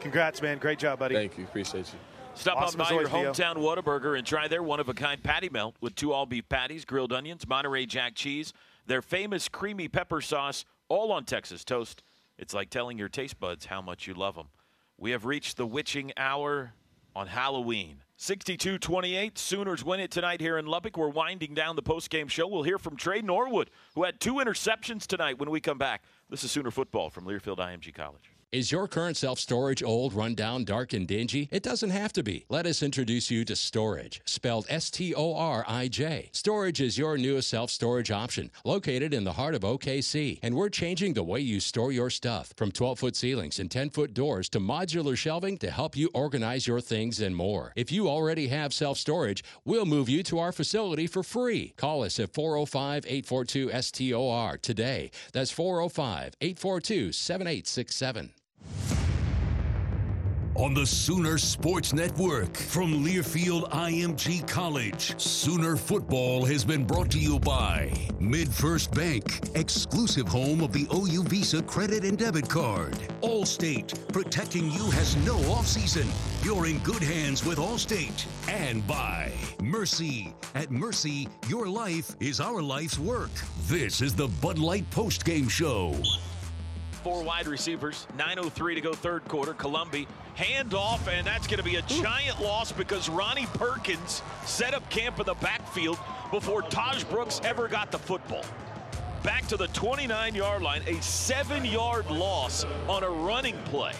Congrats, man. Great job, buddy. Thank you. Appreciate you. Stop awesome on by your hometown Whataburger and try their one-of-a-kind patty melt with two all-beef patties, grilled onions, Monterey Jack cheese, their famous creamy pepper sauce, all on Texas toast. It's like telling your taste buds how much you love them. We have reached the witching hour on Halloween. 62-28, Sooners win it tonight here in Lubbock. We're winding down the post-game show. We'll hear from Tre Norwood, who had two interceptions tonight when we come back. This is Sooner football from Learfield IMG College. Is your current self storage old, run down, dark, and dingy? It doesn't have to be. Let us introduce you to Storage, spelled S T O R I J. Storage is your newest self storage option, located in the heart of OKC. And we're changing the way you store your stuff from 12 foot ceilings and 10 foot doors to modular shelving to help you organize your things and more. If you already have self storage, we'll move you to our facility for free. Call us at 405 842 STOR today. That's 405 842 7867 on the Sooner Sports Network from Learfield IMG College. Sooner football has been brought to you by MidFirst Bank, exclusive home of the OU Visa credit and debit card. Allstate, protecting you has no offseason. You're in good hands with Allstate. And by Mercy. At Mercy, your life is our life's work. This is the Bud Light Postgame Show four wide receivers. 9.03 to go third quarter. Colombi handoff, and that's going to be a giant loss because Ronnie Perkins set up camp in the backfield before Tahj Brooks ever got the football. Back to the 29 yard line, a seven yard loss on a running play.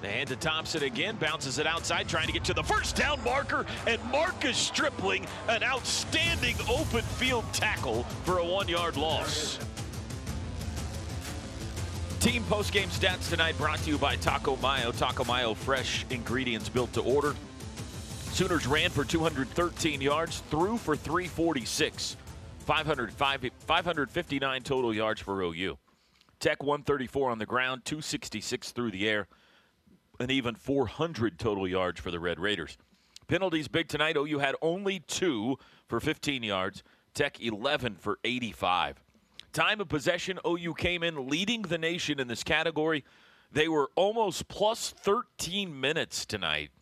The hand to Thompson again, bounces it outside, trying to get to the first down marker, and Marcus Stripling, an outstanding open field tackle for a one yard loss. Team post-game stats tonight brought to you by Taco Mayo. Taco Mayo, fresh ingredients built to order. Sooners ran for 213 yards, threw for 346. 559 total yards for OU. Tech 134 on the ground, 266 through the air, and even 400 total yards for the Red Raiders. Penalties big tonight. OU had only two for 15 yards. Tech 11 for 85. Time of possession, OU came in leading the nation in this category. They were almost plus 13 minutes tonight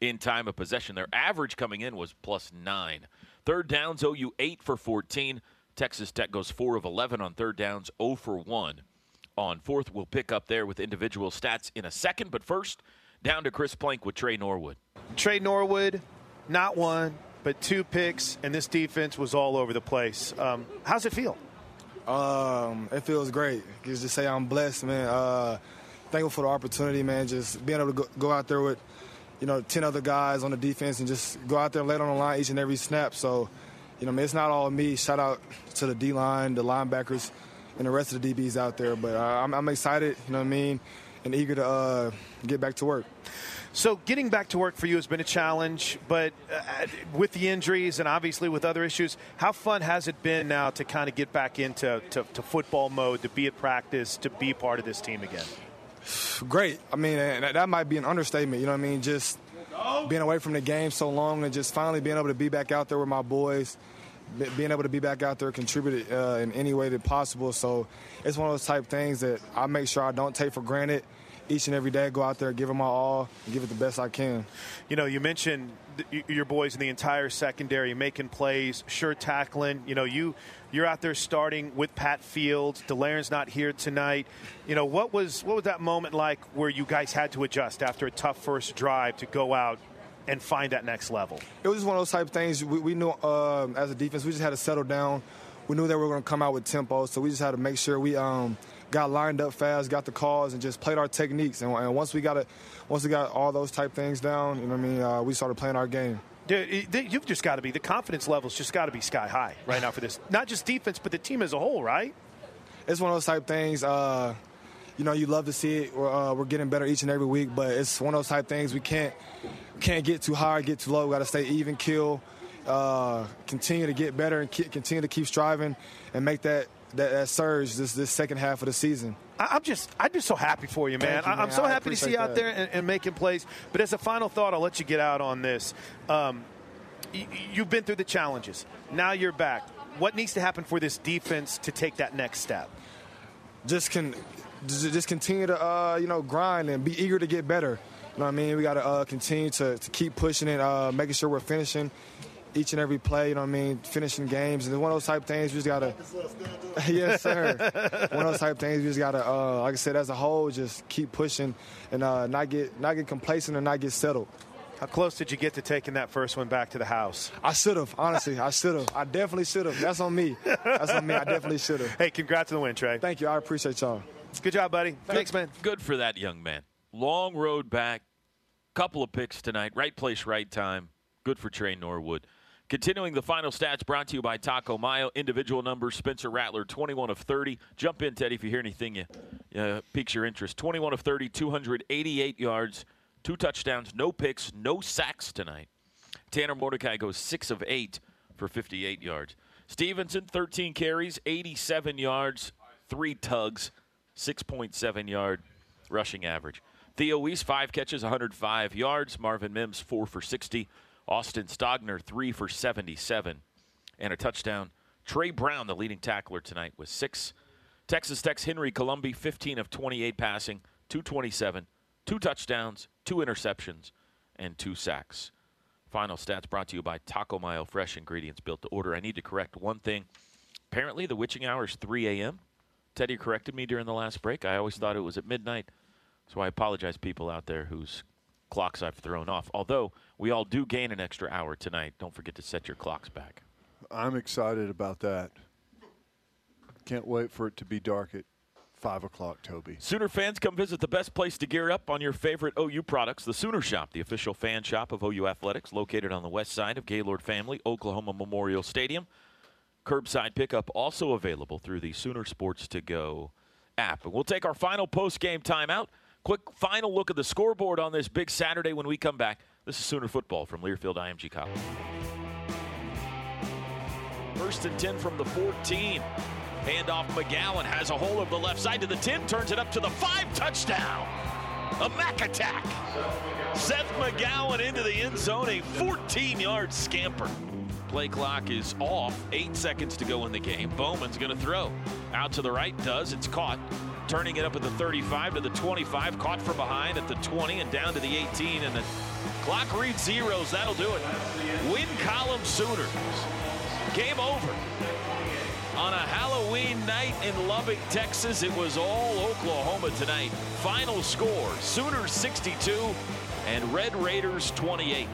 in time of possession. Their average coming in was plus nine. Third downs, OU 8 for 14. Texas Tech goes 4 of 11 on third downs, 0 for 1 on fourth. We'll pick up there with individual stats in a second. But first, down to Chris Plank with Tre Norwood. Tre Norwood, not one, but two picks, and this defense was all over the place. Um, how's it feel? Um, it feels great. Just to say I'm blessed, man. Uh, thankful for the opportunity, man. Just being able to go, go, out there with, you know, 10 other guys on the defense and just go out there and lay on the line each and every snap. So, you know, man, it's not all me. Shout out to the D line, the linebackers, and the rest of the DBs out there. But uh, I'm, I'm, excited, you know what I mean? And eager to uh, get back to work. So getting back to work for you has been a challenge, but uh, with the injuries and obviously with other issues, how fun has it been now to kind of get back into to, to football mode, to be at practice, to be part of this team again? Great. I mean, that might be an understatement. You know what I mean? Just being away from the game so long and just finally being able to be back out there with my boys, being able to be back out there, contribute uh, in any way that possible. So it's one of those type things that I make sure I don't take for granted each and every day, go out there, give it my all, give it the best I can. You know, you mentioned your boys in the entire secondary making plays, sure tackling. You know, you you're out there starting with Pat Fields. Delaire's not here tonight. You know, what was what was that moment like where you guys had to adjust after a tough first drive to go out and find that next level? It was just one of those type of things. We, we knew uh, as a defense, we just had to settle down. We knew that we were going to come out with tempo, so we just had to make sure we. Um, got lined up fast, got the calls, and just played our techniques. And, and once we got it, once we got all those type things down, you know what I mean, uh, we started playing our game. Dude, you've just got to be the confidence levels just got to be sky high right now for this. Not just defense, but the team as a whole, right? It's one of those type things. Uh, you know, you love to see it. We're, uh, we're, getting better each and every week, but it's one of those type things we can't can't get too high, get too low. We got to stay even, kill, uh, continue to get better, and continue to keep striving, and make that that, that surge this this second half of the season. I'm just I'm just so happy for you, man. You, man. I'm so happy to see you out there and, and, making plays. But as a final thought, I'll let you get out on this. Um, you've been through the challenges. Now you're back. What needs to happen for this defense to take that next step? Just can just continue to uh, you know grind and be eager to get better. You know what I mean? We got to uh, continue to, to keep pushing it, uh, making sure we're finishing each and every play, you know what I mean, finishing games. And it's one of those type of things we just got to, yes, sir. one of those type of things we just got to, uh, like I said, as a whole, just keep pushing and uh, not get not get complacent and not get settled. How close did you get to taking that first one back to the house? I should have, honestly. I should have. I definitely should have. That's on me. That's on me. I definitely should have. Hey, congrats on the win, Tre. Thank you. I appreciate y'all. Good job, buddy. Thanks, man. Good for that young man. Long road back. Couple of picks tonight. Right place, right time. Good for Tre Norwood. Continuing the final stats brought to you by Taco Mayo. Individual numbers Spencer Rattler, 21 of 30. Jump in, Teddy, if you hear anything you uh, piques your interest. 21 of 30, 288 yards, two touchdowns, no picks, no sacks tonight. Tanner Mordecai goes 6 of 8 for 58 yards. Stevenson, 13 carries, 87 yards, three tugs, 6.7 yard rushing average. Theo Wease, five catches, 105 yards. Marvin Mims, four for 60. Austin Stogner, three for 77 and a touchdown. Tre Brown, the leading tackler tonight, was six. Texas Tech's Henry Colombi, 15 of 28 passing, 227, two touchdowns, two interceptions, and two sacks. Final stats brought to you by Taco Mayo Fresh Ingredients Built to Order. I need to correct one thing. Apparently, the witching hour is 3 a.m. Teddy corrected me during the last break. I always thought it was at midnight. So I apologize, people out there whose clocks I've thrown off. Although we all do gain an extra hour tonight. Don't forget to set your clocks back. I'm excited about that. Can't wait for it to be dark at 5 o'clock, Toby. Sooner fans, come visit the best place to gear up on your favorite OU products, the Sooner Shop, the official fan shop of OU Athletics, located on the west side of Gaylord Family, Oklahoma Memorial Stadium. Curbside pickup also available through the Sooner Sports to Go app. And we'll take our final post game timeout. Quick final look at the scoreboard on this big Saturday when we come back. This is Sooner Football from Learfield IMG College. First and 10 from the 14. Handoff McGowan has a hole of the left side to the 10, turns it up to the 5, touchdown. A Mac attack. Seth McGowan into the end zone, a 14 yard scamper. Play clock is off. Eight seconds to go in the game. Bowman's going to throw. Out to the right, does. It's caught turning it up at the 35 to the 25, caught from behind at the 20 and down to the 18, and the clock reads zeros. That'll do it. Win column Sooners. Game over. On a Halloween night in Lubbock, Texas, it was all Oklahoma tonight. Final score Sooners 62 and Red Raiders 28.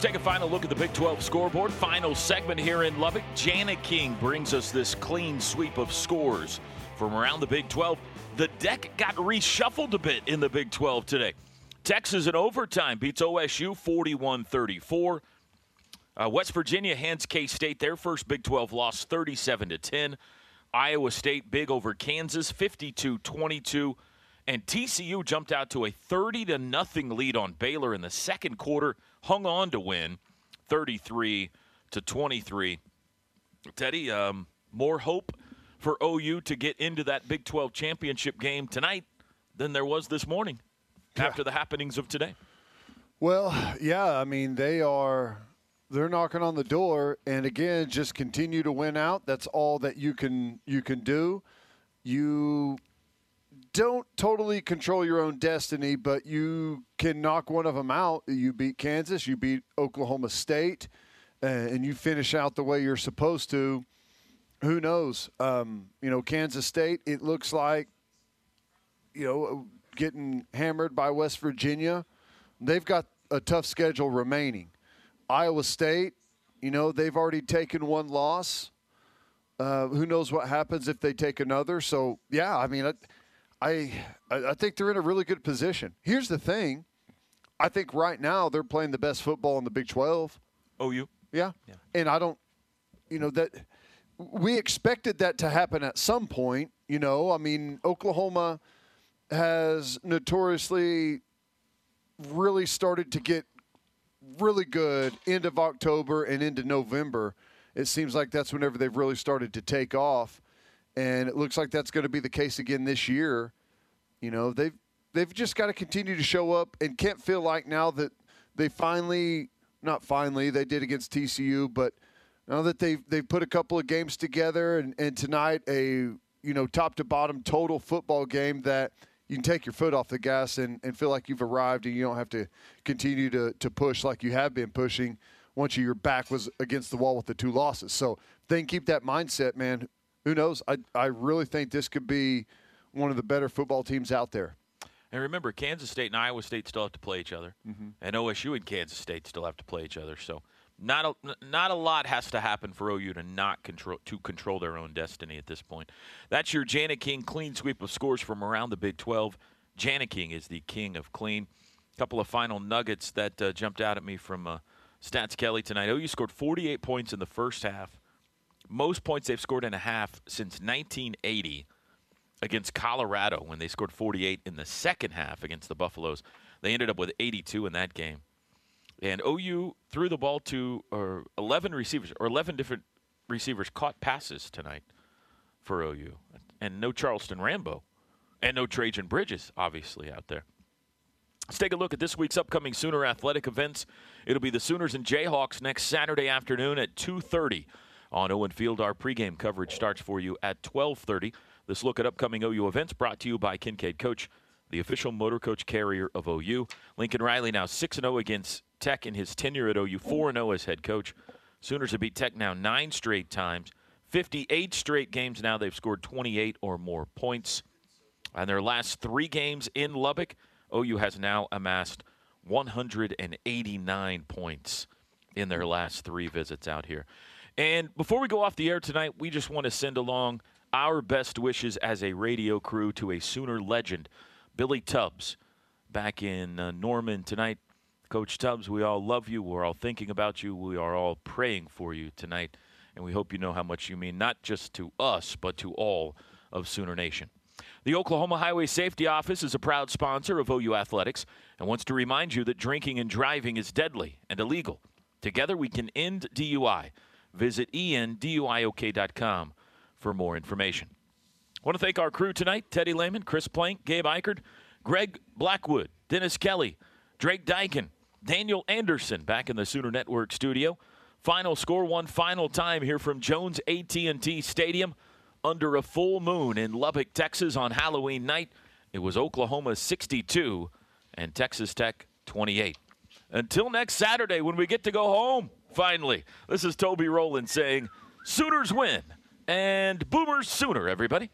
Let's take a final look at the Big 12 scoreboard. Final segment here in Lubbock. Jana King brings us this clean sweep of scores from around the Big 12. The deck got reshuffled a bit in the Big 12 today. Texas in overtime beats OSU 41 34. Uh, West Virginia hands K State their first Big 12 loss 37 10. Iowa State big over Kansas, 52-22, and TCU jumped out to a 30 to nothing lead on Baylor in the second quarter, hung on to win, 33 to 23. Teddy, um, more hope for OU to get into that Big 12 championship game tonight than there was this morning after the happenings of today. Well, yeah, I mean they are they're knocking on the door and again just continue to win out. That's all that you can you can do. You don't totally control your own destiny, but you can knock one of them out. You beat Kansas, you beat Oklahoma State, uh, and you finish out the way you're supposed to. Who knows? Um, you know, Kansas State. It looks like you know getting hammered by West Virginia. They've got a tough schedule remaining. Iowa State, you know, they've already taken one loss. Uh, who knows what happens if they take another? So, yeah, I mean, I, I, I think they're in a really good position. Here's the thing I think right now they're playing the best football in the Big 12. OU? Yeah. yeah. And I don't, you know, that we expected that to happen at some point. You know, I mean, Oklahoma has notoriously really started to get really good end of October and into November. It seems like that's whenever they've really started to take off, and it looks like that's going to be the case again this year. You know, they've they've just got to continue to show up, and can't feel like now that they finally, not finally, they did against TCU, but now that they've they've put a couple of games together, and, and tonight a you know top to bottom total football game that – you can take your foot off the gas and, and feel like you've arrived and you don't have to continue to, to push like you have been pushing once your back was against the wall with the two losses. So they can keep that mindset, man. Who knows? I, I really think this could be one of the better football teams out there. And remember, Kansas State and Iowa State still have to play each other, mm-hmm. and OSU and Kansas State still have to play each other. So not a, not a lot has to happen for OU to not control to control their own destiny at this point. That's your Janet King clean sweep of scores from around the Big 12. Janet King is the king of clean. A couple of final nuggets that uh, jumped out at me from uh, Stats Kelly tonight. OU scored 48 points in the first half, most points they've scored in a half since 1980 against Colorado when they scored 48 in the second half against the Buffaloes. They ended up with 82 in that game. And OU threw the ball to or 11 receivers or 11 different receivers caught passes tonight for OU. And no Charleston Rambo. And no Trejan Bridges, obviously, out there. Let's take a look at this week's upcoming Sooner athletic events. It'll be the Sooners and Jayhawks next Saturday afternoon at 2.30 on Owen Field. Our pregame coverage starts for you at 12.30. This look at upcoming OU events brought to you by Kincaid Coach, the official motor coach carrier of OU. Lincoln Riley now 6-0 against Tech in his tenure at OU, 4 0 as head coach. Sooners have beat Tech now nine straight times. 58 straight games now, they've scored 28 or more points. And their last three games in Lubbock, OU has now amassed 189 points in their last three visits out here. And before we go off the air tonight, we just want to send along our best wishes as a radio crew to a Sooner legend, Billy Tubbs, back in uh, Norman tonight. Coach Tubbs, we all love you. We're all thinking about you. We are all praying for you tonight. And we hope you know how much you mean, not just to us, but to all of Sooner Nation. The Oklahoma Highway Safety Office is a proud sponsor of OU Athletics and wants to remind you that drinking and driving is deadly and illegal. Together we can end DUI. Visit enduiok.com for more information. I want to thank our crew tonight Teddy Lehman, Chris Plank, Gabe Ikard, Greg Blackwood, Dennis Kelly, Drake Dyken, Daniel Anderson back in the Sooner Network studio. Final score one final time here from Jones AT&T Stadium under a full moon in Lubbock, Texas on Halloween night. It was Oklahoma 62 and Texas Tech 28. Until next Saturday when we get to go home, finally. This is Toby Rowland saying, Sooners win and Boomers sooner, everybody.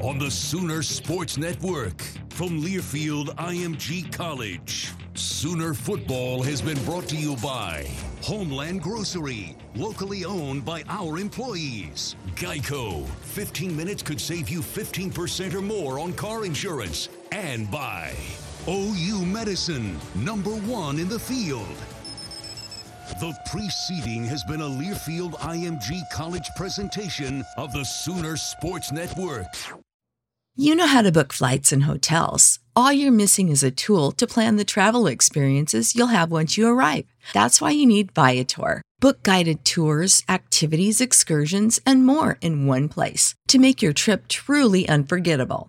On the Sooner Sports Network. From Learfield IMG College, Sooner Football has been brought to you by Homeland Grocery, locally owned by our employees. Geico, 15 minutes could save you 15% or more on car insurance. And by OU Medicine, number one in the field. The preceding has been a Learfield IMG College presentation of the Sooner Sports Network. You know how to book flights and hotels. All you're missing is a tool to plan the travel experiences you'll have once you arrive. That's why you need Viator. Book guided tours, activities, excursions, and more in one place to make your trip truly unforgettable.